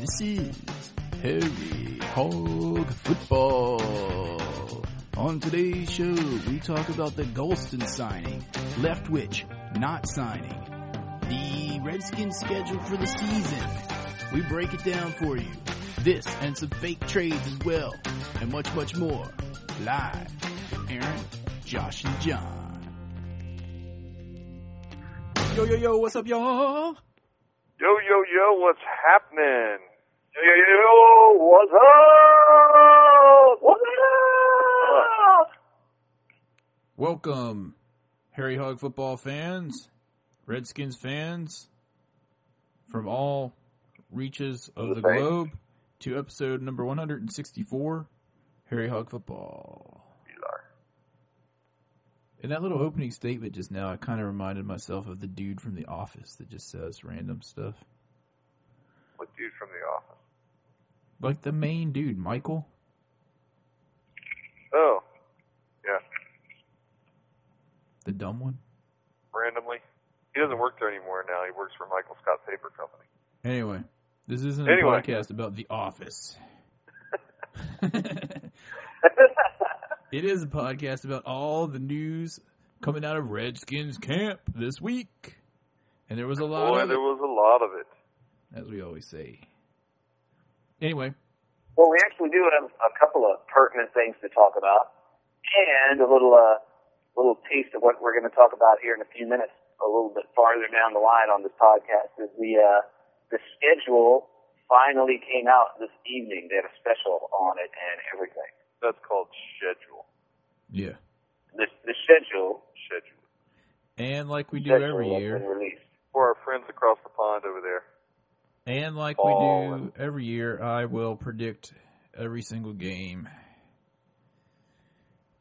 This is Harry Hog Football. On today's show, we talk about the Golston signing, Leftwich not signing, the Redskins schedule for the season. We break it down for you. This and some fake trades as well, and much, much more. Live, Aaron, Josh, and John. Yo, yo, yo, what's up, y'all? Yo, yo, yo, what's happening? Yo, yo, yo, what's up? What's up? Welcome, Harry Hog football fans, Redskins fans from all reaches of the globe to episode number 164, Harry Hog football. In that little opening statement just now, I kind of reminded myself of the dude from The Office that just says random stuff. What dude from the office? Like the main dude, Michael. Oh, yeah, The dumb one. randomly. He doesn't work there anymore now. He works for Michael Scott Paper Company. Anyway, this isn't Anyway. a podcast about The Office. it is a podcast about all the news coming out of Redskins camp this week. And there was a lot Boy, there was a lot of it. as we always say. Anyway, Well, we actually do have a couple of pertinent things to talk about, and a little uh, little taste of what we're going to talk about here in a few minutes. A little bit farther down the line on this podcast is the uh, the schedule finally came out this evening. They had a special on it and everything. That's called schedule. yeah. The the schedule Schedule. And like we do schedule every year, released. For our friends across the pond over there. And like Fall we do every year, I will predict every single game,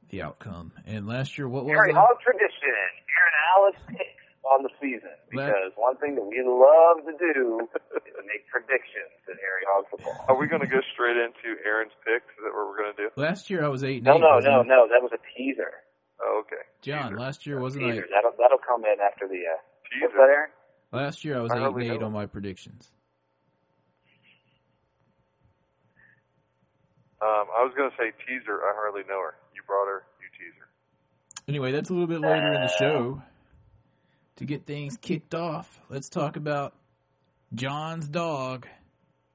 the outcome. And last year, what was Harry it? Hog tradition. Aaron Alice picks on the season because one thing that we love to do is to make predictions in Harry Hog football. Are we going to go straight into Aaron's picks? Is that what we're going to do? Last year I was eight. and No, eight, no, no, I? no. That was a teaser. Oh, okay. John, Teaser. last year wasn't I? That'll that'll come in after the. Uh, what's Teaser. that, Aaron? Last year I was I eight and eight know. on my predictions. Um, I was going to say teaser. I hardly know her. You brought her. You teaser. Anyway, that's a little bit later in the show. To get things kicked off, let's talk about John's dog,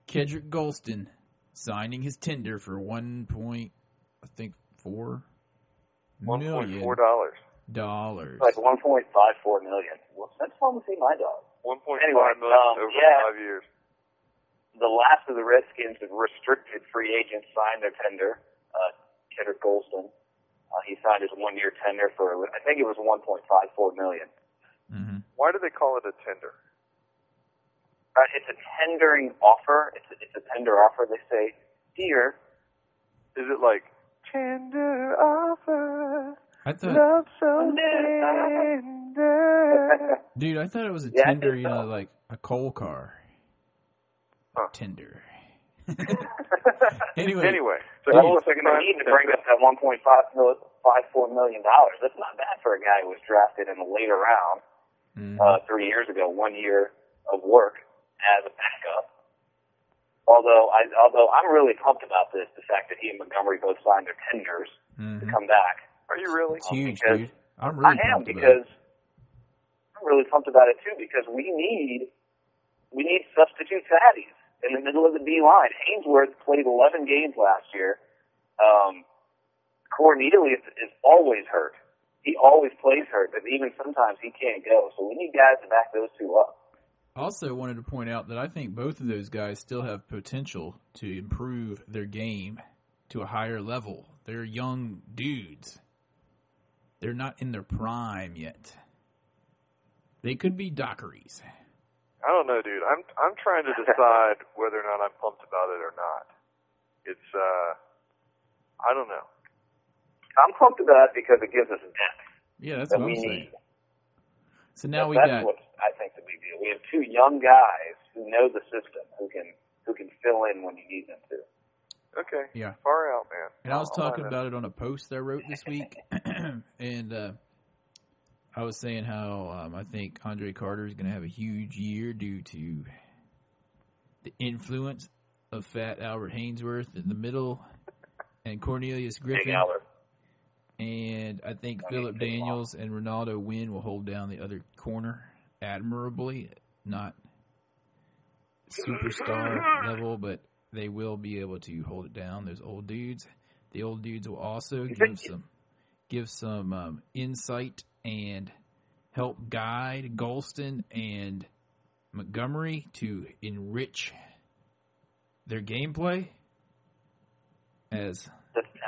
Kedric Golston, signing his tender for one point, I think four One point million four dollars. dollars. Like 1.54 million. Well, that's fun to my dog. One point Anyway, five million um, over yeah. five years. The last of the Redskins restricted free agents signed their tender. Uh, Kedric Golston. Uh, he signed his one-year tender for I think it was 1.54 million. hmm Why do they call it a tender? Uh, it's a tendering offer. It's a, it's a tender offer. They say, dear, Is it like tender offer, I thought, love so Tender. tender? dude, I thought it was a Yeah, tender, you know, like a coal car. Huh. Tender. anyway, Anyway, so Well, he if they're going to need to bring tender. up that 1.54 million dollars, that's not bad for a guy who was drafted in the later round Mhm. uh, three years ago. One year of work as a backup. Although I, although I'm really pumped about this, the fact that he and Montgomery both signed their tenders to Mhm. come back. Are you really? it's huge, because dude. I'm really I am pumped about it. because I'm really pumped about it too because we need we need substitute fatties in the middle of the D line. Haynesworth played 11 games last year. Um, Cornelius is always hurt. He always plays hurt, but even sometimes he can't go. So we need guys to back those two up. Also, wanted to point out that I think both of those guys still have potential to improve their game to a higher level. They're young dudes. They're not in their prime yet. They could be Dockeries. I don't know, dude. I'm I'm trying to decide whether or not I'm pumped about it or not. It's uh, I don't know. I'm pumped about it because it gives us depth Yeah, that's that what we I'm saying. need. So now we that's got what I think the big deal. We have two young guys who know the system, who can who can fill in when you need them to. Okay. Yeah. Far out, man. And I was I'll- I'll talking find about it on a post I wrote this week, and uh, I was saying how um, I think Andre Carter is going to have a huge year due to the influence of fat Albert Haynesworth in the middle, and Cornelius Griffin. And I think I Phillip Daniels and Renaldo Wynn will hold down the other corner admirably. Not superstar level, but they will be able to hold it down. Those old dudes. The old dudes will also give some give some um, insight and help guide Golston and Montgomery to enrich their gameplay as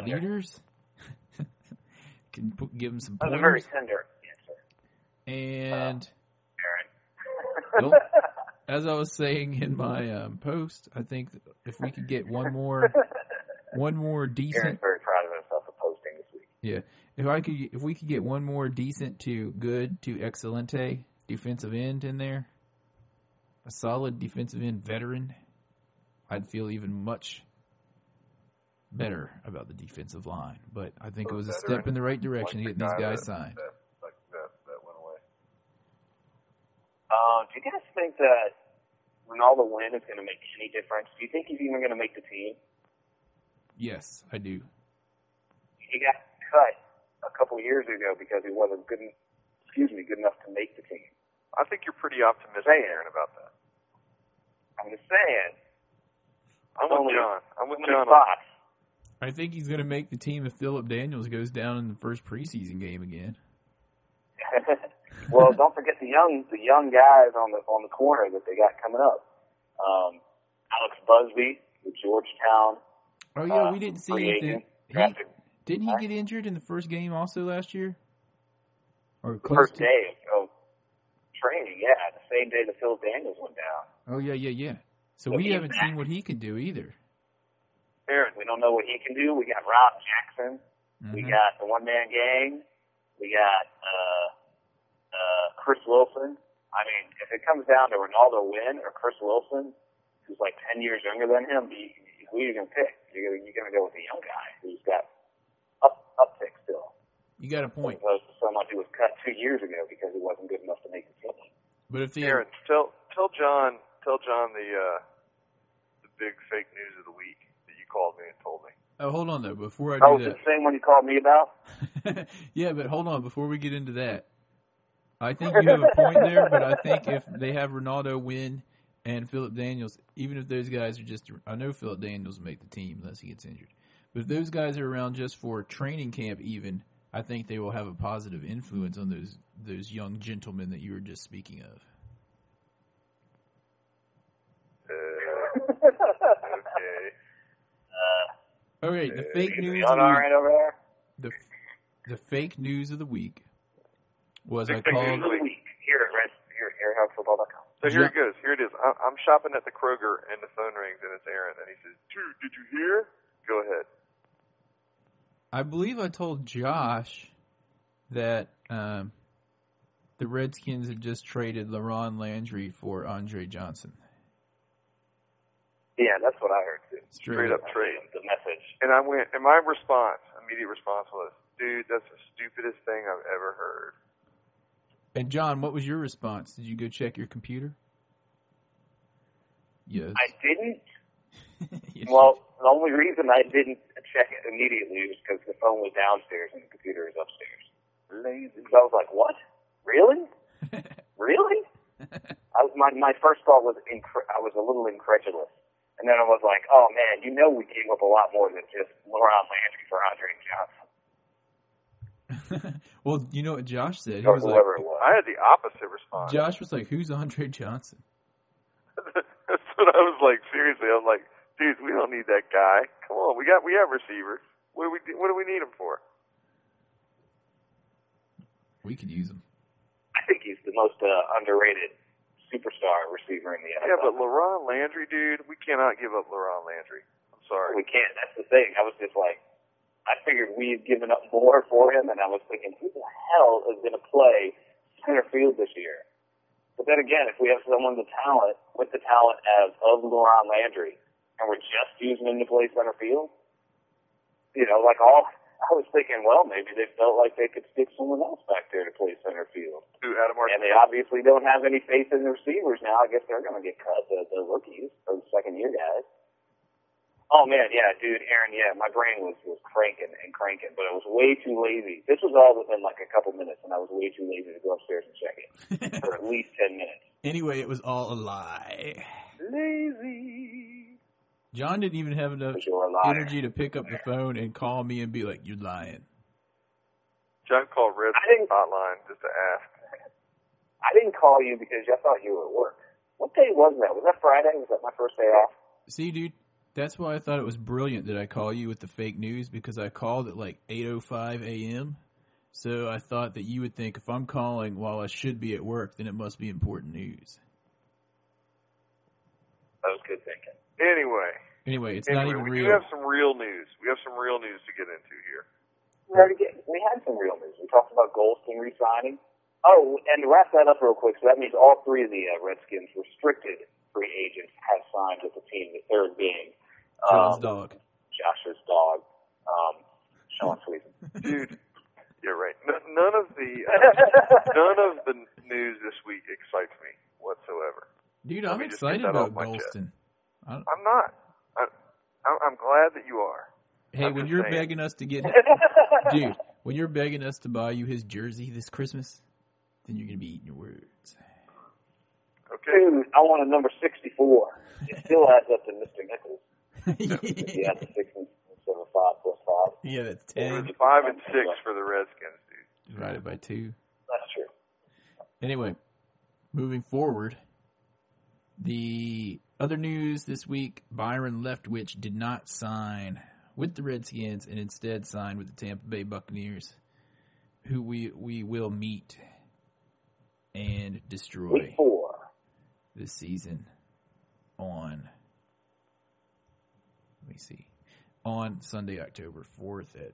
leaders. Can put, give them some That's a very tender answer, And. Nope. as I was saying in my um, post, I think if we could get one more, one more Aaron's decent, very proud of himself for posting this week. yeah. If I could, if we could get one more decent to good to excelente defensive end in there, a solid defensive end veteran, I'd feel even much better about the defensive line. But I think it was a step in the right direction Like getting the these guy guys that- signed. That, like that, that went away. Um, do you guys think that Renaldo Wynn is going to make any difference? Do you think he's even going to make the team? Yes, I do. He got cut a couple years ago because he wasn't good. Excuse me, good enough to make the team. I think you're pretty optimistic, Saying. Aaron, about that. I'm just saying. I'm with Only- John. I'm with How many John. spots? I think he's going to make the team if Phillip Daniels goes down in the first preseason game again. well, don't forget the young the young guys on the on the corner that they got coming up. Um, Alex Buzbee with Georgetown. Oh yeah, uh, we didn't see free it. agent, He, drafted didn't he get injured in the first game also last year? Or close first to? day of, training. Yeah, the same day that Phil Daniels went down. Oh yeah, yeah, yeah. So So we haven't back. seen what he can do either. Aaron, We don't know what he can do. We got Rob Jackson. We Mhm. got the one man gang. We got uh, uh, Chris Wilson. I mean, if it comes down to Renaldo Wynn or Chris Wilson, who's like ten years younger than him, you, who are you gonna pick? You're gonna you're gonna go with the young guy who's got uptick still, You got a as point. opposed to someone who was cut two years ago because he wasn't good enough to make the team. But if the Aaron, tell tell John tell John the uh, the big fake news of the week that you called me and told me. oh, hold on though, before I Oh, do it's that. the same one you called me about. yeah, but hold on before we get into that. I think you have a point there, but I think if they have Renaldo Wynn and Phillip Daniels, even if those guys are just, I know Phillip Daniels will make the team unless he gets injured. But if those guys are around just for training camp, even, I think they will have a positive influence on those those young gentlemen that you were just speaking of. Uh, okay. Uh, All right, the fake news. Of the, right over there? the the fake news of the week was I Fake news called. of the week. week here at Red, here, here at HowFootball.com. So here Yeah. it goes. Here it is. I'm shopping at the Kroger, and the phone rings, and it's Aaron, and he says, "Dude, did you hear?" Go ahead. I believe I told Josh that um, the Redskins had just traded LaRon Landry for Andre Johnson. Yeah, that's what I heard too. Straight up trade. The message. And I went, and my response, immediate response was, "Dude, that's the stupidest thing I've ever heard." And John, what was your response? Did you go check your computer? Yes. I didn't. Yes. Well, the only reason I didn't check it immediately was because the phone was downstairs and the computer is upstairs. Lazy. So I was like, "What? Really? Really?" I was, my my first thought was incre- I was a little incredulous, and then I was like, "Oh man, you know we gave up a lot more than just LaRon Landry for Andre Johnson well, you know what Josh said? He or was like, whoever it was." I had the opposite response. Josh was like, "Who's Andre Johnson?" That's what I was like. Seriously, I'm like, dude, we don't need that guy. Come on, we got we have receivers. What do we what do we need him for? We could use him. I think he's the most uh, underrated superstar receiver in the NFL. Yeah, but LaRon Landry, dude, we cannot give up LaRon Landry. I'm sorry. we can't. That's the thing. I was just like, I figured we had given up more for him, and I was thinking, who the hell is going to play center field this year? But then again, if we have someone with talent, with the talent of, of LaRon Landry, and we're just using him to play center field, you know, like all, I was thinking, well, maybe they felt like they could stick someone else back there to play center field. Who, Adam And they obviously don't have any faith in the receivers now. I guess they're going to get cut, the, the rookies, or the second year guys. Oh man, yeah, dude, Aaron, yeah, my brain was was cranking and cranking, but I was way too lazy. This was all within like a couple minutes, and I was way too lazy to go upstairs and check it for at least ten minutes. Anyway, it was all a lie. Lazy. John didn't even have enough Because you're a liar. energy to pick up the phone and call me and be like, "You're lying." John called Red Hotline just to ask. I didn't call you because I thought you were at work. What day was that? Was that Friday? Was that my first day off? See, dude, that's why I thought it was brilliant that I call you with the fake news because I called at like 8:05 a.m. So I thought that you would think if I'm calling while I should be at work, then it must be important news. That was good thinking. Anyway, Anyway, it's not anyway, even we real. do have some real news. We have some real news to get into here. We already get, we had some real news. We talked about Golston re-signing. Oh, and to wrap that up real quick, so that means all three of the uh, Redskins restricted free agents have signed with the team. The third being John's um, dog. Josh's dog, um, Sean Sweeten. Dude, you're right. N- none of the uh, none of the news this week excites me whatsoever. Dude, I'm me just get excited about off my chest. Golston. I'm not. I, I'm I'm glad that you are. hey, I'm when you're saying. begging us to get, dude, when you're begging us to buy you his jersey this Christmas, then you're gonna be eating your words. Okay. Dude, I want a number 64. It still adds up to Mr. Nichols. Yeah, has a six instead of a five plus five. that's It was ten five and six for the Redskins, dude. divided by two. That's true. Anyway, moving forward, the other news this week: Byron Leftwich did not sign with the Redskins and instead signed with the Tampa Bay Buccaneers, who we we will meet and destroy this season on. Let me see, on Sunday, October fourth at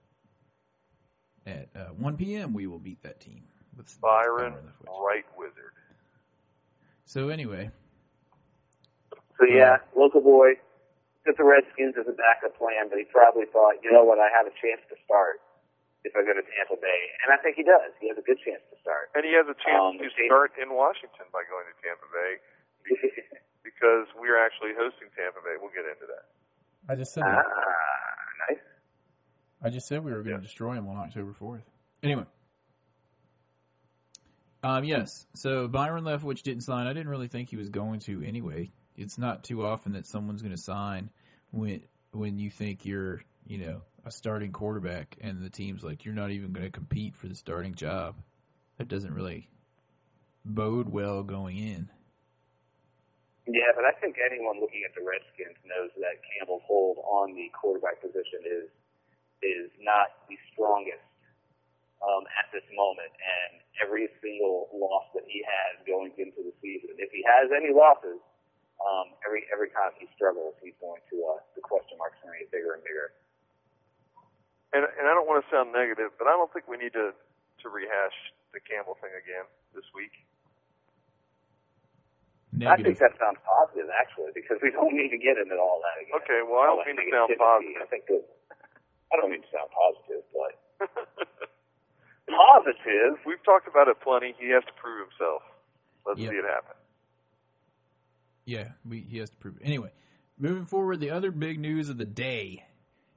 at uh, one p.m. We will beat that team with with Byron Right Wizard. So anyway, So yeah, local boy took the Redskins as a backup plan, but he probably thought, you know what, I have a chance to start if I go to Tampa Bay, and I think he does. He has a good chance to start. And he has a chance Um, to start in Washington by going to Tampa Bay because we're actually hosting Tampa Bay. We'll get into that. I just said ah, nice. I just said we were going to destroy him on October fourth. Anyway, um, yes. So Byron Leftwich didn't sign. I didn't really think he was going to anyway. It's not too often that someone's going to sign when when you think you're you know a starting quarterback and the team's like you're not even going to compete for the starting job. That doesn't really bode well going in. Yeah, but I think anyone looking at the Redskins knows that Campbell's hold on the quarterback position is is not the strongest um, at this moment, and every single loss that he has going into the season, if he has any losses, um, every every time he struggles, he's going to uh, the question marks are going to get bigger and bigger. And and I don't want to sound negative, but I don't think we need to to rehash the Campbell thing again this week. I think that sounds positive, actually, because we don't need to get into all that again. Okay, well I don't that mean to sound positive. I think that I don't mean to sound positive, but positive. We've talked about it plenty. He has to prove himself. Let's Yep. see it happen. Yeah, we, he has to prove it. Anyway, moving forward, the other big news of the day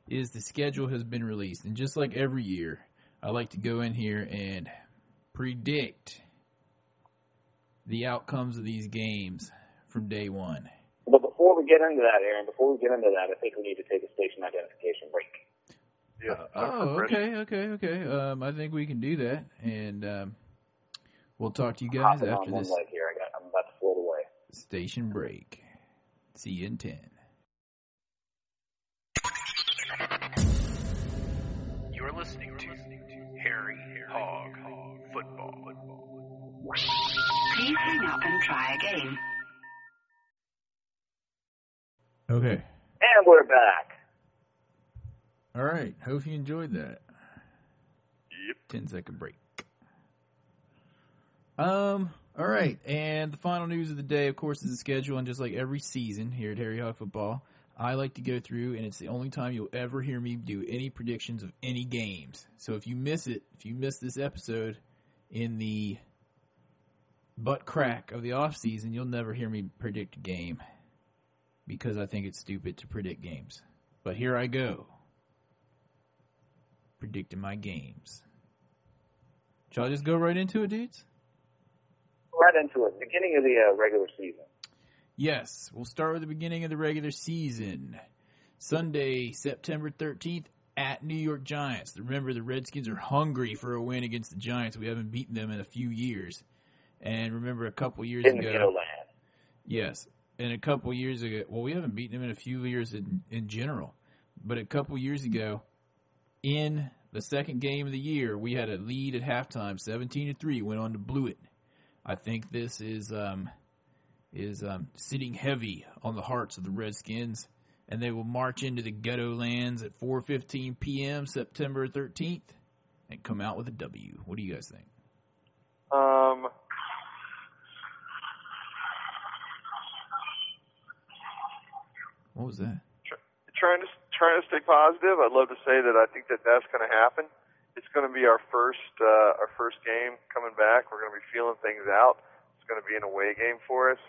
is the schedule has been released. And just like every year, I like to go in here and predict the outcomes of these games from day one. But before we get into that, Aaron, before we get into that, I think we need to take a station identification break. Yeah. Oh, okay, okay, okay. Um, I think we can do that. And um, we'll talk to you guys Hopping after on one this leg here. I got, I'm about to float away. Station break. See you in 10. You're listening to Harry Hog Football. Please hang up and try again. Okay. And we're back. All right. Hope you enjoyed that. Yep. 10 second break. Um, all right. And the final news of the day, of course, is the schedule. And just like every season here at Harry Hog Football, I like to go through, and it's the only time you'll ever hear me do any predictions of any games. So if you miss it, if you miss this episode in the butt crack of the off season, you'll never hear me predict a game because I think it's stupid to predict games. But here I go. Predicting my games. Shall I just go right into it, dudes? Right into it. Beginning of the uh, regular season. Yes, we'll start with the beginning of the regular season. Sunday, September 13th at New York Giants. Remember, the Redskins are hungry for a win against the Giants. We haven't beaten them in a few years. And remember, a couple years In the ago. Yes, and a couple years ago. Well, we haven't beaten them in a few years in, in general, but a couple years ago, in the second game of the year, we had a lead at halftime, seventeen to three. Went on to blew it. I think this is um, is um, sitting heavy on the hearts of the Redskins, and they will march into the ghetto lands at 4:15 p.m. September 13th and come out with a W. What do you guys think? Um, What was that? trying to trying to stay positive. I'd love to say that I think that that's going to happen. It's going to be our first uh, our first game coming back. We're going to be feeling things out. It's going to be an away game for us.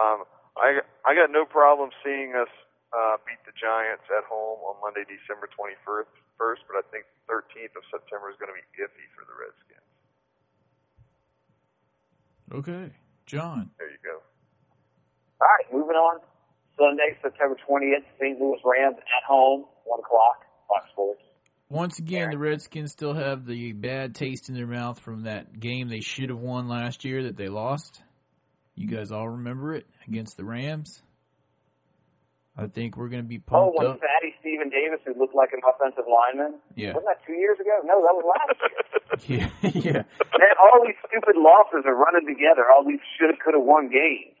Um, I I got no problem seeing us uh, beat the Giants at home on Monday, December 21st. First, but I think 13th of September is going to be iffy for the Redskins. Okay, John. There you go. All right, moving on. Sunday, September 20th, St. Louis Rams at home, 1 o'clock, Fox Sports. Once again, the Redskins still have the bad taste in their mouth from that game they should have won last year that they lost. You guys all remember it against the Rams. I think we're going to be pumped Oh, pumped when up. Fatty Stephen Davis, who looked like an offensive lineman. Yeah, Wasn't that two years ago? No, that was last year. yeah, yeah. Man, all these stupid losses are running together. All these shoulda, coulda won games.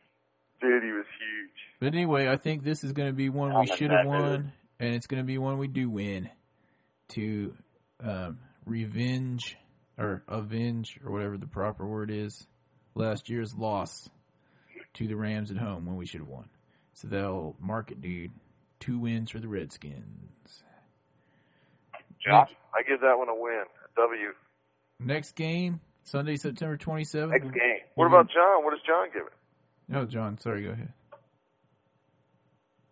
Dude, he was huge. But anyway, I think this is going to be one we I'm should have won, and it's going to be one we do win to um, revenge or avenge or whatever the proper word is last year's loss to the Rams at home when we should have won. So they'll mark it, dude. Two wins for the Redskins. Josh? I give that one a win. A W. Next game, Sunday, September 27th. Next game. What about John? What does John give it? No, John, sorry, go ahead.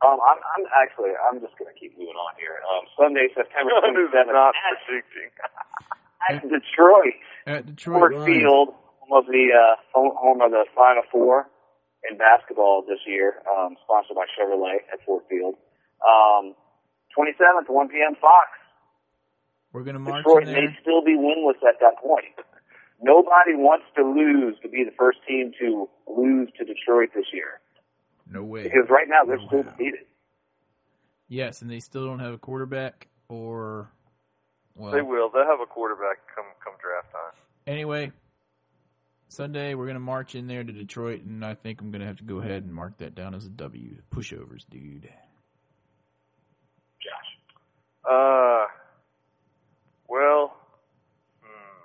Um, I'm, I'm actually, I'm just going to keep moving on here. Um, Sunday, September John is 27th not at, predicting. at Detroit. At Detroit Ford Lions. Field, home of the uh, home, home of the Final Four in basketball this year, um, sponsored by Chevrolet at Ford Field. Um, 27th, 1 p.m. Fox. We're going to march Detroit in may still be winless at that point. Nobody wants to lose to be the first team to lose to Detroit this year No way. because right now they're No still how. defeated. Yes, and they still don't have a quarterback or well. They will. They'll have a quarterback come come draft time. Anyway, Sunday we're gonna march in there to Detroit, and I think I'm gonna have to go ahead and mark that down as a W. Pushovers, dude. Josh. Uh, well, hmm.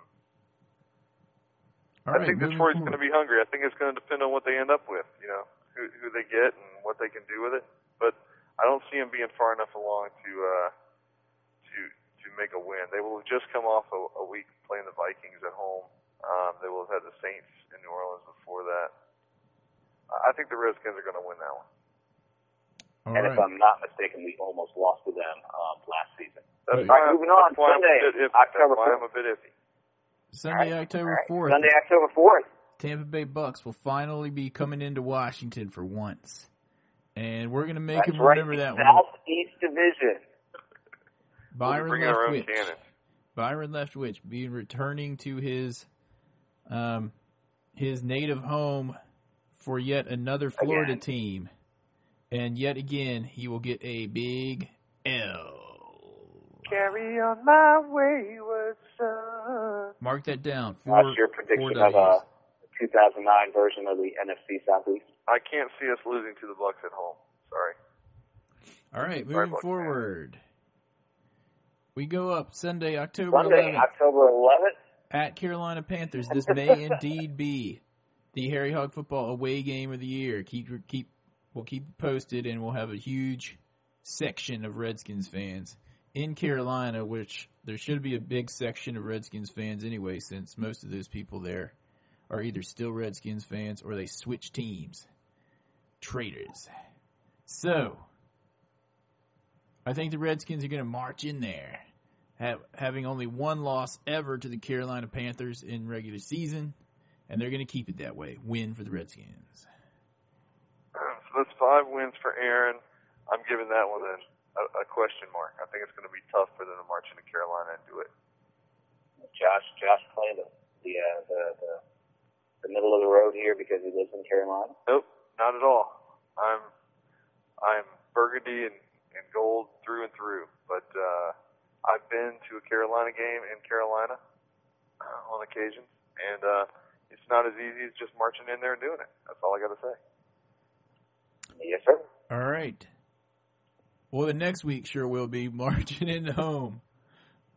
All I right, think moving Detroit's forward. going to be hungry. I think it's going to depend on what they end up with. You know, who who they get and what they can do with it. But I don't see them being far enough along to uh to to make a win. They will have just come off a, a week playing the Vikings at home. Um, they will have had the Saints in New Orleans before that. I I think the Redskins are going to win that one. All and if. I'm not mistaken, we almost lost to them um, last season. That's why, All right, moving on. I'm a Sunday, bit iffy. October I'm a bit iffy. Sunday, All October right. fourth, Sunday, October 4th. Tampa Bay Bucks will finally be coming into Washington for once, and we're gonna make That's them right. remember that one. Southeast Division. Byron bring our own Leftwich. Byron Leftwich being returning to his um his native home for yet another Florida Again. team. And yet again he will get a big L. Carry on my wayward son. Mark that down. Four, That's your prediction of Ws. a 2009 version of the NFC Southeast. I can't see us losing to the Bucks at home. Sorry. All right, Sorry, moving Bucks fan. forward. We go up Sunday, October Sunday, 11th. October 11th. at Carolina Panthers. This may indeed be the Harry Hog football away game of the year. Keep keep we'll keep you posted, and we'll have a huge section of Redskins fans in Carolina, which there should be a big section of Redskins fans anyway, since most of those people there are either still Redskins fans or they switch teams. Traitors. So, I think the Redskins are going to march in there, have, having only one loss ever to the Carolina Panthers in regular season, and they're going to keep it that way. Win for the Redskins. So that's five wins for Aaron. I'm giving that one a, a, a question mark. I think it's going to be tough for them to march into Carolina and do it. Josh, Josh playing the the, uh, the the the middle of the road here because he lives in Carolina. Nope, not at all. I'm I'm burgundy and, and gold through and through. But uh, I've been to a Carolina game in Carolina uh, on occasion, and uh, it's not as easy as just marching in there and doing it. That's all I got to say. Yes, sir. All right. Well, the next week sure will be marching into home.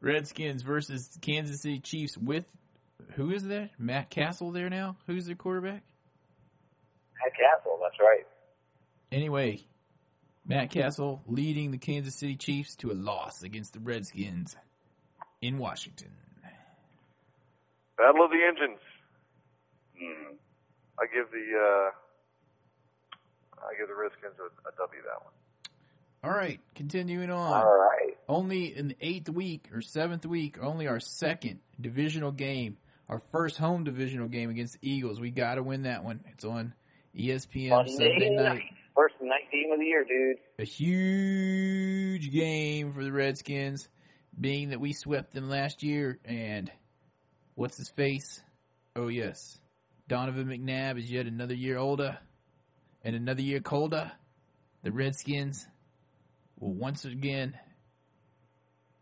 Redskins versus Kansas City Chiefs with who is there? Matt Cassel there now? Who's their quarterback? Matt Cassel, that's right. Anyway, Matt Cassel leading the Kansas City Chiefs to a loss against the Redskins in Washington. Battle of the engines. Hmm. I give the uh, I give the Redskins a, a W that one. All right, continuing on. All right. Only in the eighth week or seventh week, only our second divisional game, our first home divisional game against the Eagles. We got to win that one. It's on ESPN Monday Sunday night. night. First night game of the year, dude. A huge game for the Redskins, being that we swept them last year. And what's his face? Oh, yes. Donovan McNabb is yet another year older and another year colder. The Redskins will once again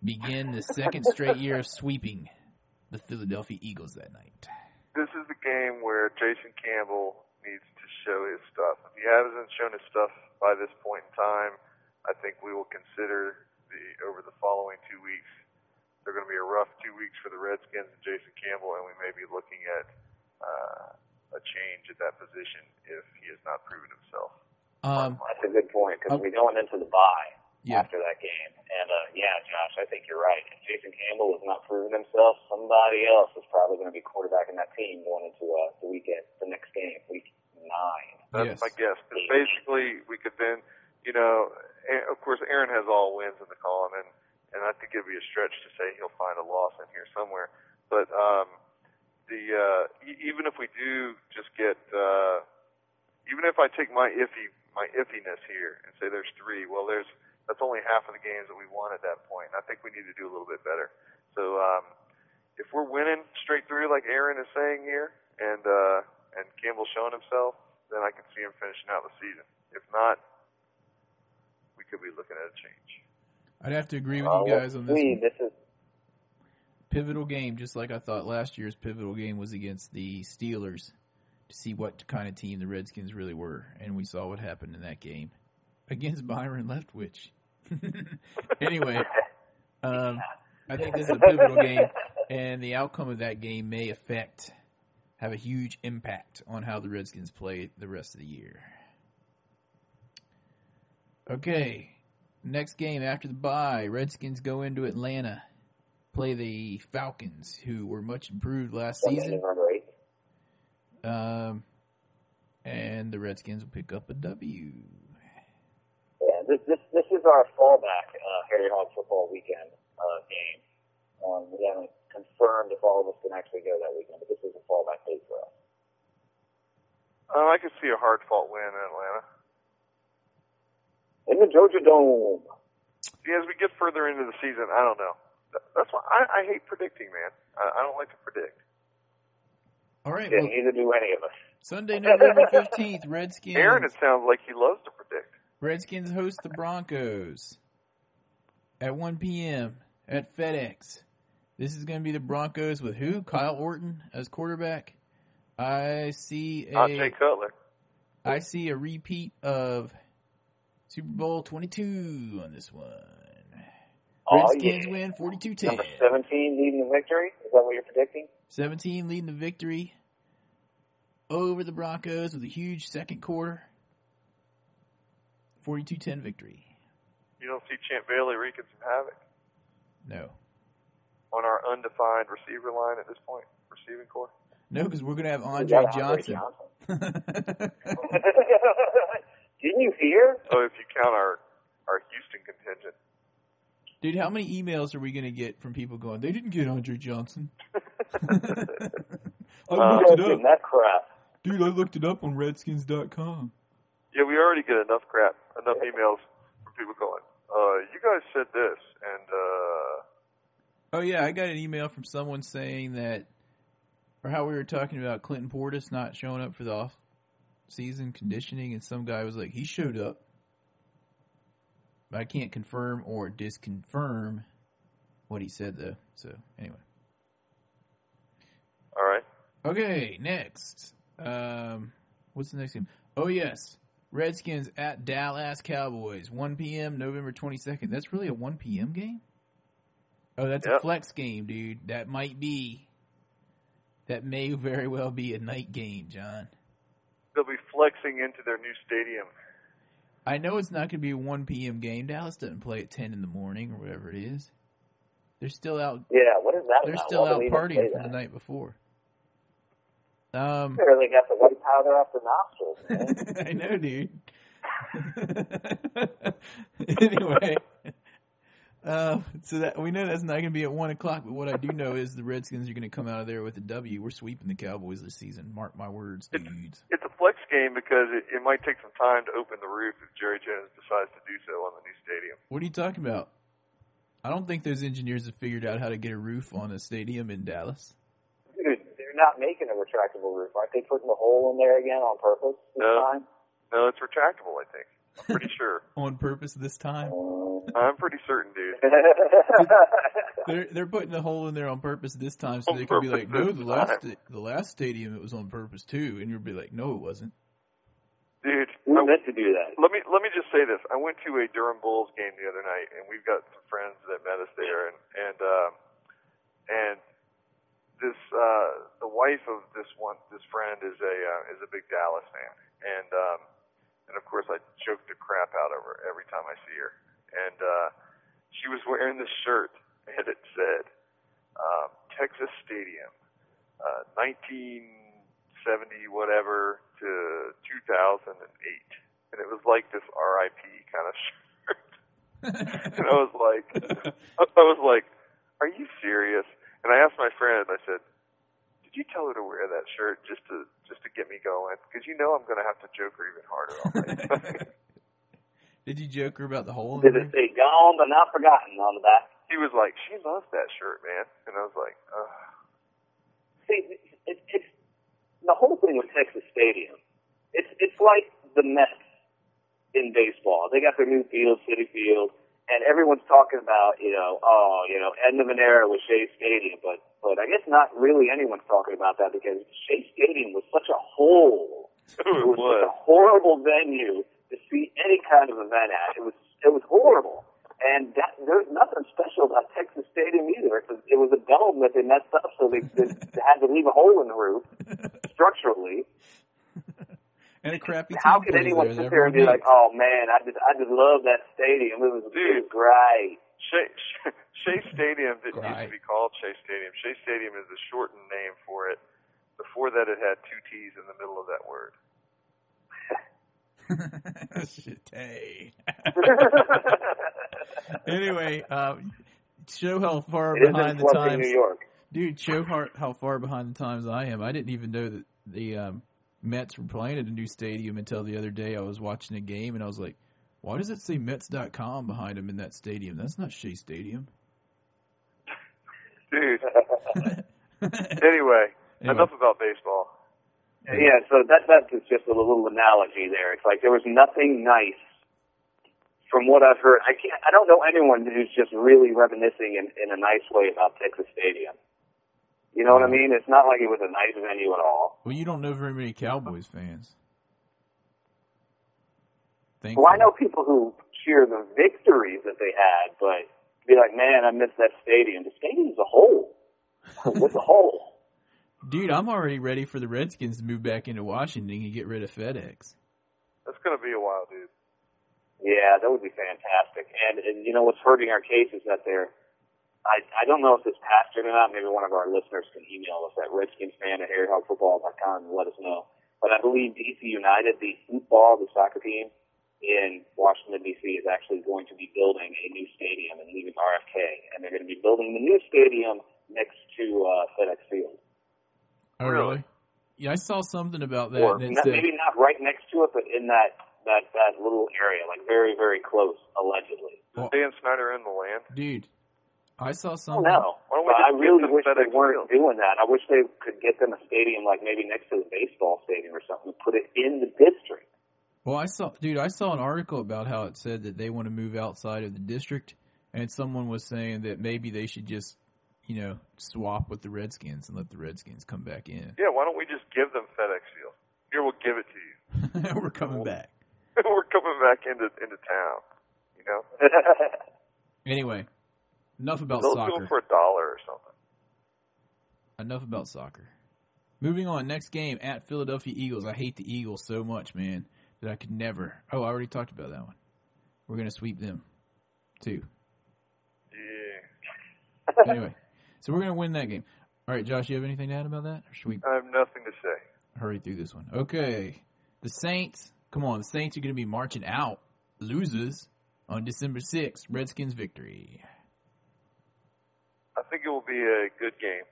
begin the second straight year of sweeping the Philadelphia Eagles that night. This is the game where Jason Campbell needs to show his stuff. If he hasn't shown his stuff by this point in time, I think we will consider the over the following two weeks. They're going to be a rough two weeks for the Redskins and Jason Campbell, and we may be looking at uh, a change at that position if he has not proven himself. Um, That's a good point because Oh. we're going into the bye Yeah. after that game. And uh, yeah, Josh, I think you're right. If Jason Campbell has not proven himself, somebody else is probably going to be quarterbacking that team going into uh, the weekend, the next game, week nine. That's Yes. my guess. 'Cause basically, we could then, you know, of course, Aaron has all wins in the column, and and I think it'd be a stretch to say he'll find a loss in here somewhere. But um, the uh, e- even if we do just get, uh, even if I take my iffy my iffiness here and say there's three, well, there's that's only half of the games that we won at that point. And I think we need to do a little bit better. So um, if we're winning straight through, like Aaron is saying here, and uh, and Campbell's showing himself, then I can see him finishing out the season. If not, we could be looking at a change. I'd have to agree with Uh, you guys on this. see, one. this is pivotal game, just like I thought last year's pivotal game was against the Steelers to see what kind of team the Redskins really were, and we saw what happened in that game against Byron Leftwich. anyway, um, I think this is a pivotal game, and the outcome of that game may affect, have a huge impact on how the Redskins play the rest of the year. Okay, next game after the bye, Redskins go into Atlanta play the Falcons, who were much improved last season. Um, and the Redskins will pick up a W. Yeah, this this this is our fallback uh, Harry Hog football weekend uh, game. Um, we haven't confirmed if all of us can actually go that weekend, but this is a fallback date for us. Uh, I could see a hard fought win in Atlanta. In the Georgia Dome. See, as we get further into the season, I don't know. That's why I, I hate predicting, man. I, I don't like to predict. All right, Yeah, well, neither do any of us. Sunday, November fifteenth, Redskins. Aaron, it sounds like he loves to predict. Redskins host the Broncos at 1 p.m. at FedEx. This is going to be the Broncos with who? Kyle Orton as quarterback. I see Not Jay a Cutler. I see a repeat of Super Bowl 22 on this one. Oh, Redskins yeah. win 42-10. Number 17 leading the victory. Is that what you're predicting? 17 leading the victory over the Broncos with a huge second quarter. 42-10 victory. You don't see Champ Bailey wreaking some havoc No. on our undefined receiver line at this point, receiving core. No, because we're going to have We Andre got Andre Johnson. Johnson. Didn't you hear? Oh, if you count our our Houston contingent. Dude, how many emails are we going to get from people going, they didn't get Andre Johnson? I looked it up. that crap. Dude, I looked it up on redskins.com. Yeah, we already get enough crap, enough emails from people going, uh, you guys said this, and, uh, Oh, yeah, I got an email from someone saying that, or how we were talking about Clinton Portis not showing up for the off season conditioning, and some guy was like, he showed up. But I can't confirm or disconfirm what he said, though. So, anyway. all right. Okay, next. Um, what's the next game? Oh yes, Redskins at Dallas Cowboys, 1 p.m. November 22nd. That's really a 1 p.m. game. Oh, that's a flex game, dude. That might be. That may very well be a night game, John. They'll be flexing into their new stadium. I know it's not going to be a 1 p.m. game. Dallas doesn't play at 10 in the morning or whatever it is. They're still out. Yeah, what is that They're about? still Why out they even say partying from the night before. Um, Sure, they got the white powder off the nostrils, man. I know, dude. anyway, uh, so that we know that's not going to be at one o'clock. But what I do know is the Redskins are going to come out of there with a W. We're sweeping the Cowboys this season. Mark my words, dudes. It's a flex game because it, it might take some time to open the roof if Jerry Jones decides to do so on the new stadium. What are you talking about? I don't think those engineers have figured out how to get a roof on a stadium in Dallas. Dude, they're not making a retractable roof. Aren't they putting the hole in there again on purpose this No. time? No, it's retractable, I think. I'm pretty sure. On purpose this time. I'm pretty certain, dude. They're they're putting a hole in there on purpose this time, so On they can be like, no, the last time." the last stadium it was on purpose too, and you'll be like, no, it wasn't. Dude, we I- meant to do that. let me let me just say this. I went to a Durham Bulls game the other night, and we've got some friends that met us there, and and um, and this uh, the wife of this one this friend is a uh, is a big Dallas fan, and um, and of course I joke the crap out of her every time I see her, and uh, she was wearing this shirt, and it said um, Texas Stadium, uh, 1970 whatever to 2008, and it was like this RIP kind of shirt. and I was like, I was like, "Are you serious?" And I asked my friend. I said, "Did you tell her to wear that shirt just to just to get me going? Because you know I'm going to have to joke her even harder all night." Did you joke her about the hole in Did the it say gone but not forgotten on the back? he was like, "She loves that shirt, man," and I was like, Ugh. See, it, it's the whole thing with Texas Stadium. It's it's like the Mets in baseball. They got their new field, Citi Field, and everyone's talking about you know, oh, you know, end of an era with Shea Stadium, but but I guess not really anyone's talking about that because Shea Stadium was such a hole. it was. such a horrible venue to see any kind of event at. It was it was horrible. And that, there's nothing special about Texas Stadium either. It was, it was a dome that they messed up, so they, they had to leave a hole in the roof structurally. And a crappy team How could anyone there sit there and be everyone like, "Oh man, I just I just love that stadium. It was, it was great." Shea, Shea Stadium didn't used to be called Shea Stadium. Shea Stadium is the shortened name for it. Before that, it had two T's in the middle of that word. hates. Shit, hey. anyway, um, show how far It is in behind the times, New York. dude. Show how, how far behind the times I am. I didn't even know that the um, Mets were playing at a new stadium until the other day. I was watching a game and I was like, "Why does it say Mets.com behind them in that stadium? That's not Shea Stadium." Dude. anyway, Anyway, enough about baseball. Yeah, so that that is just a little analogy there. It's like there was nothing nice from what I've heard. I can't. I don't know anyone who's just really reminiscing in, in a nice way about Texas Stadium. You know what I mean? It's not like it was a nice venue at all. Well, you don't know very many Cowboys fans. Well, I know people who cheer the victories that they had, but be like, man, I miss that stadium. The stadium's a hole. What's a hole? Dude, I'm already ready for the Redskins to move back into Washington and get rid of FedEx. That's going to be a while, dude. Yeah, that would be fantastic. And, and you know what's hurting our case is that they're. I I don't know if it's pastored or not. Maybe one of our listeners can email us at redskinsfan at airhogfootball.com and let us know. But I believe DC United, the football, the soccer team, in Washington D.C. is actually going to be building a new stadium and leaving RFK, and they're going to be building the new stadium next to uh, FedEx Field, Oh, Really? Yeah, I saw something about that. or not, maybe not right next to it, but in that that that little area, like very very close, allegedly. Is Well- Dan Snyder in the land? dude, I saw Oh something. no! Why don't we But I really them wish they FedEx weren't Field? doing that. I wish they could get them a stadium, like maybe next to the baseball stadium or something, and put it in the district. Well, I saw, dude, I saw an article about how it said that they want to move outside of the district, and someone was saying that maybe they should just, you know, swap with the Redskins and let the Redskins come back in. Yeah, why don't we just give them FedEx Field? Here, we'll give it to you. We're coming back. We're coming back into into town. You know, Anyway, enough about they'll soccer. for a dollar or something. Enough about soccer. Moving on, next game at Philadelphia Eagles. I hate the Eagles so much, man, that I could never. Oh, I already talked about that one. We're gonna sweep them, too. Yeah, Anyway, so we're gonna win that game. All right, Josh, you have anything to add about that, or should we I have nothing to say. hurry through this one? Okay, the Saints. Come on, the Saints are gonna be marching out losers on December sixth. Redskins victory. I think it will be a good game.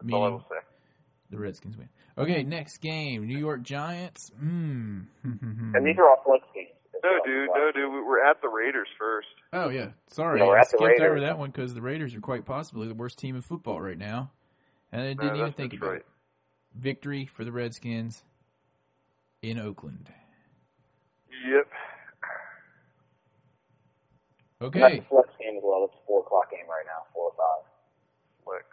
That's all I will say. the Redskins win. Okay, next game, New York Giants. Hmm. and these are all flex games. No, dude, no, dude. we- We're at the Raiders first. Oh yeah, sorry, Yeah, we're I at the skipped over that one because the Raiders are quite possibly the worst team in football right now, and I didn't No, even that's think about Detroit. it. Victory for the Redskins in Oakland. Yep. Okay. That's Okay, a flex game as well. It's a four o'clock game right now, four or five. Flex.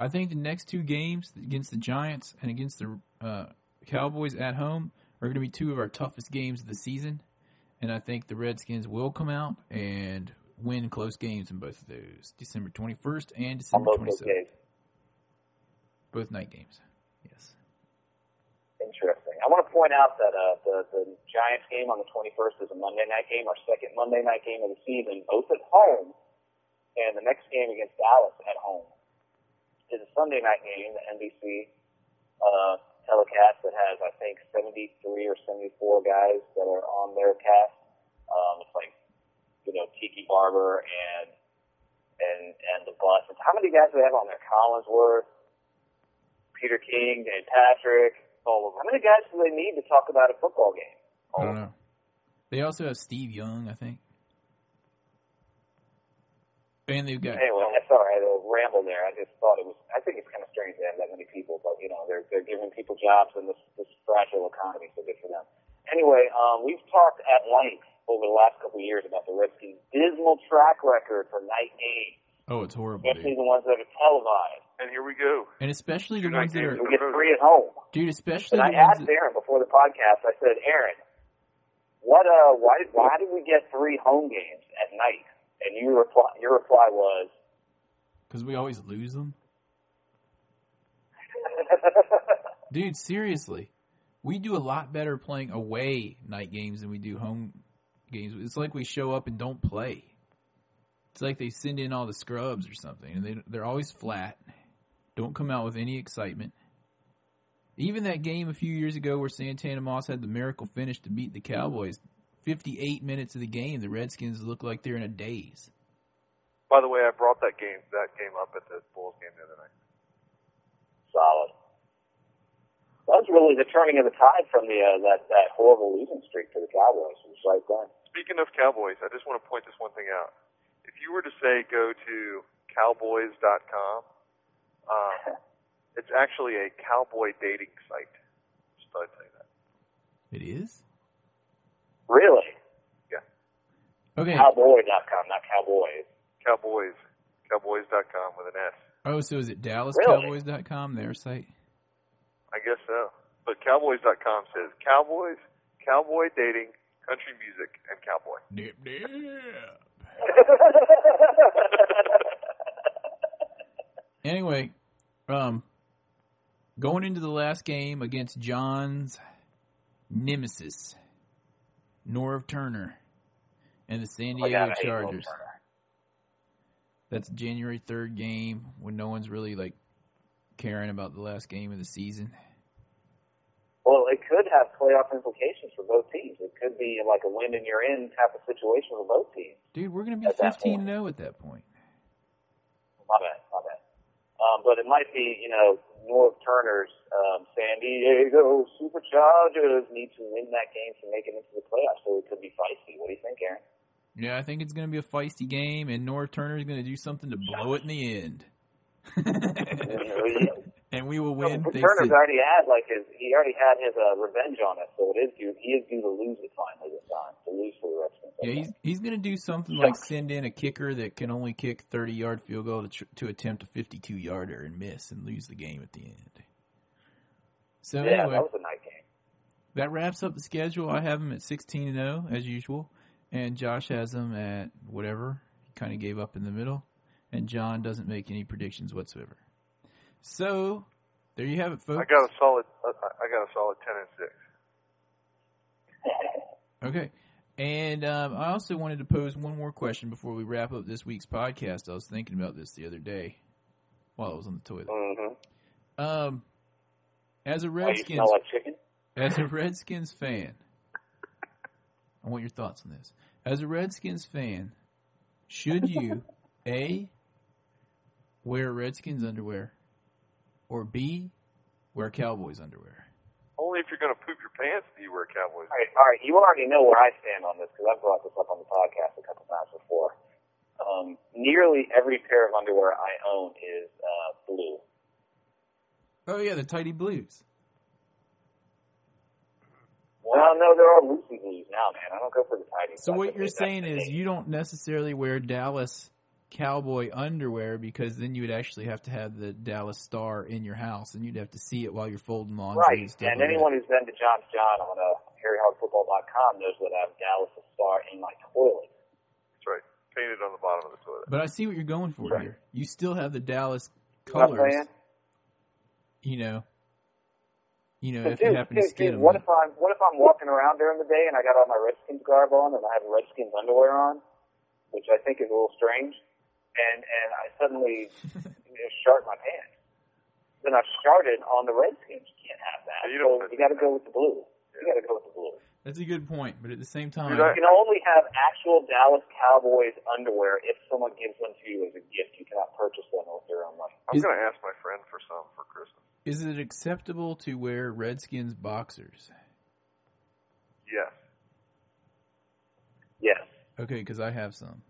I think the next two games against the Giants and against the uh, Cowboys at home are going to be two of our toughest games of the season, and I think the Redskins will come out and win close games in both of those, December twenty first and December both twenty those seventh, games. both night games. Yes. Interesting. I want to point out that uh, the the Giants game on the 21st is a Monday night game, our second Monday night game of the season, both at home, and the next game against Dallas at home is a Sunday night game, the NBC uh, telecast that has I think 73 or 74 guys that are on their cast. Um, it's like you know Tiki Barber and and and the bus. It's how many guys do they have on there? Collinsworth, Peter King, Dan Patrick, all of them. How many guys do they need to talk about a football game? I don't know. They also have Steve Young, I think. And they've got Anyway, I'm sorry, I had ramble there. I just thought it was. I think it's kind of strange they have that many people, but you know, they're they're giving people jobs in this this fragile economy, so good for them. Anyway, um, we've talked at length over the last couple of years about the Redskins' dismal track record for night games, oh, it's horrible, especially dude. the ones that are televised. And here we go. And especially the Two ones night that are, We get three at home. dude. Especially And the I ones asked that, Aaron before the podcast. I said, Aaron, what uh, why why did we get three home games at night? And you reply, your reply was, because we always lose them. Dude, seriously, we do a lot better playing away night games than we do home games. It's like we show up and don't play. It's like they send in all the scrubs or something, and they they're always flat. Don't come out with any excitement. Even that game a few years ago where Santana Moss had the miracle finish to beat the Cowboys, 58 minutes of the game, the Redskins look like they're in a daze. By the way, I brought that game that game up at the Bulls game the other night. solid. That was really the turning of the tide from the uh, that that horrible losing streak to the Cowboys. It was right then. Speaking of Cowboys, I just want to point this one thing out. If you were to say go to cowboys.com, um, it's actually a cowboy dating site. Just thought I'd say that. It is? Really, Yeah. Okay. Cowboy.com, not Cowboys. Cowboys. Cowboys.com with an S. Oh, so is it Really? DallasCowboys.com, their site? I guess so. But Cowboys.com says Cowboys, Cowboy dating, country music, and cowboy. Dip, dip. Anyway, um, going into the last game against John's nemesis, Norv Turner, and the San Oh Diego God, I hate Will Chargers. That's January third game when no one's really like caring about the last game of the season. Well, it could have playoff implications for both teams. It could be like a win and you're in type of situation for both teams. Dude, we're gonna be At fifteen point. zero at that point. My bad, my bad. Um, but it might be, you know, Norv Turner's um, San Diego Superchargers need to win that game to make it into the playoffs, so it could be feisty. What do you think, Aaron? Yeah, I think it's gonna be a feisty game, and Norv Turner's gonna do something to blow it in the end. and we will win. Well, Turner's to- already had like his, he already had his uh, revenge on us, so it is due. He is due to lose it finally this time, to lose for the Redskins. Yeah, he's he's gonna do something like send in a kicker that can only kick thirty yard field goal to tr- to attempt a fifty two yarder and miss and lose the game at the end. So yeah, anyway, that was a night game. that wraps up the schedule. I have them at sixteen and zero as usual, and Josh has them at whatever. He kind of gave up in the middle, and John doesn't make any predictions whatsoever. So there you have it, folks. I got a solid. I got a solid ten and six. Okay. And um, I also wanted to pose one more question before we wrap up this week's podcast. I was thinking about this the other day while I was on the toilet. Mm-hmm. Um, as a Redskins, like as a Redskins fan, I want your thoughts on this. As a Redskins fan, should you a wear Redskins underwear or b wear Cowboys underwear? Only if you're going to poop your pants do you wear Cowboys. All right, all right. You already know where I stand on this because I've brought this up on the podcast a couple times before. Um, nearly every pair of underwear I own is uh, blue. Oh yeah, the tidy blues. Well, no, they're all loosey blues now, man. I don't go for the tidy. So what you're saying is thing. you don't necessarily wear Dallas cowboy underwear because then you would actually have to have the Dallas star in your house and you'd have to see it while you're folding laundry right? and And like anyone who's been to John's John on uh, HarryHogFootball.com knows that I have Dallas star in my toilet. That's right. Painted on the bottom of the toilet. But I see what you're going for Right. here. You still have the Dallas You know colors, you know. You know, But if dude, you happen to dude, skid dude, them. what if I'm what if I'm walking around during the day and I got all my Redskins garb on and I have Redskins underwear on, which I think is a little strange, and and I suddenly you know, shart my pants. Then I've started on the Redskins. You can't have that. Yeah, you so you got to go with the blue. You got to go with the blue. That's a good point, but at the same time, I- You can only have actual Dallas Cowboys underwear if someone gives them to you as a gift. You cannot purchase them with your own money. I'm going to ask my friend for some for Christmas. is it acceptable to wear Redskins boxers? Yes. Yes. Okay, because I have some.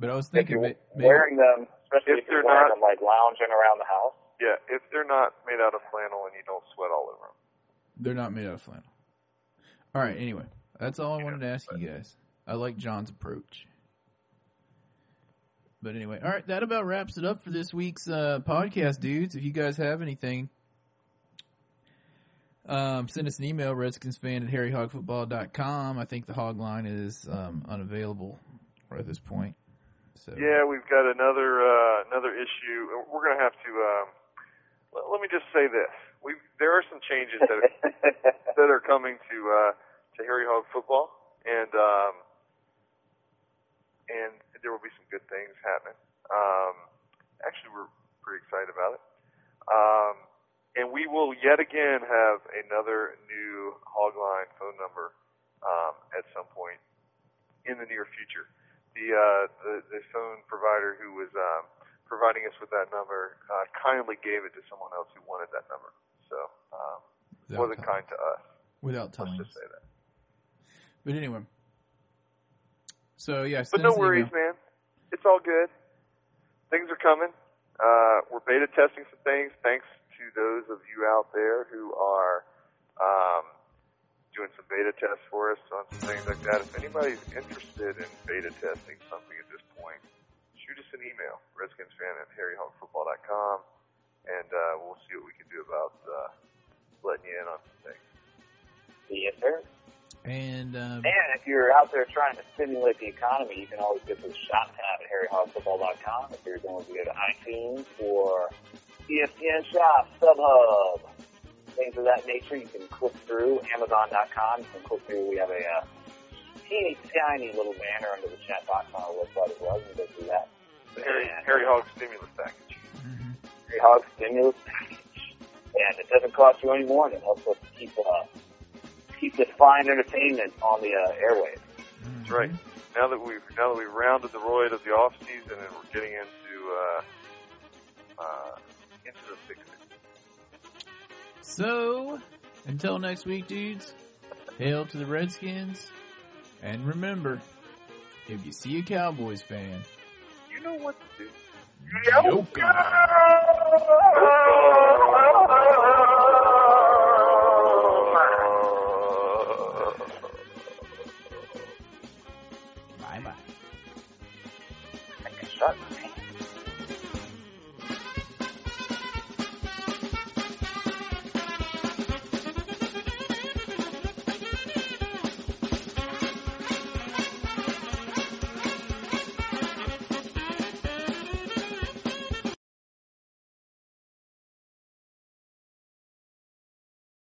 But I was If thinking, you're maybe, wearing them, especially If if, they're not- them like lounging around the house. Yeah, if they're not made out of flannel and you don't sweat all over them. They're not made out of flannel. All right. Anyway, that's all I wanted to ask you guys. I like John's approach. But anyway, all right. That about wraps it up for this week's uh, podcast, dudes. If you guys have anything, um, send us an email, redskinsfan at harryhogfootball.com. I think the hog line is um, unavailable right at this point. So Yeah, we've got another uh, another issue. We're going to have to. Um, let, let me just say this: we there are some changes that are, that are coming to uh, to Harry Hog football, and um, and there will be some good things happening. Um, actually, we're pretty excited about it. Um, and we will yet again have another new Hogline phone number um, at some point in the near future. The, uh, the the phone provider who was um, providing us with that number uh, kindly gave it to someone else who wanted that number. So um, without, wasn't telling- kind to us. without telling Let's just say that. But anyway. So yeah, But no worries, email. man. It's all good. Things are coming. Uh, we're beta testing some things. Thanks to those of you out there who are um, doing some beta tests for us on some things like that. If anybody's interested in beta testing something at this point, shoot us an email, redskinsfan at harryhogfootball.com, and uh, we'll see what we can do about uh, letting you in on some things. yes, sir. And um, And if you're out there trying to stimulate the economy, you can always get this shop tab at harryhogfootball.com. If you're going to go to iTunes or ESPN Shop, StubHub, things of that nature, you can click through. Amazon.com, you can click through. We have a uh, teeny tiny little banner under the chat box on our website as well. You can go through that. The Harry, And, Harry Hog stimulus package. mhm. Harry Hog stimulus package. and it doesn't cost you any more, and it helps us keep uh, keep this fine entertainment on the uh, airwaves. That's right. Now that we've now that we've rounded the roid of the off season and we're getting into uh, uh, into the thick. So, until next week, dudes, hail to the Redskins. And remember, if you see a Cowboys fan, You know what to do. yoke!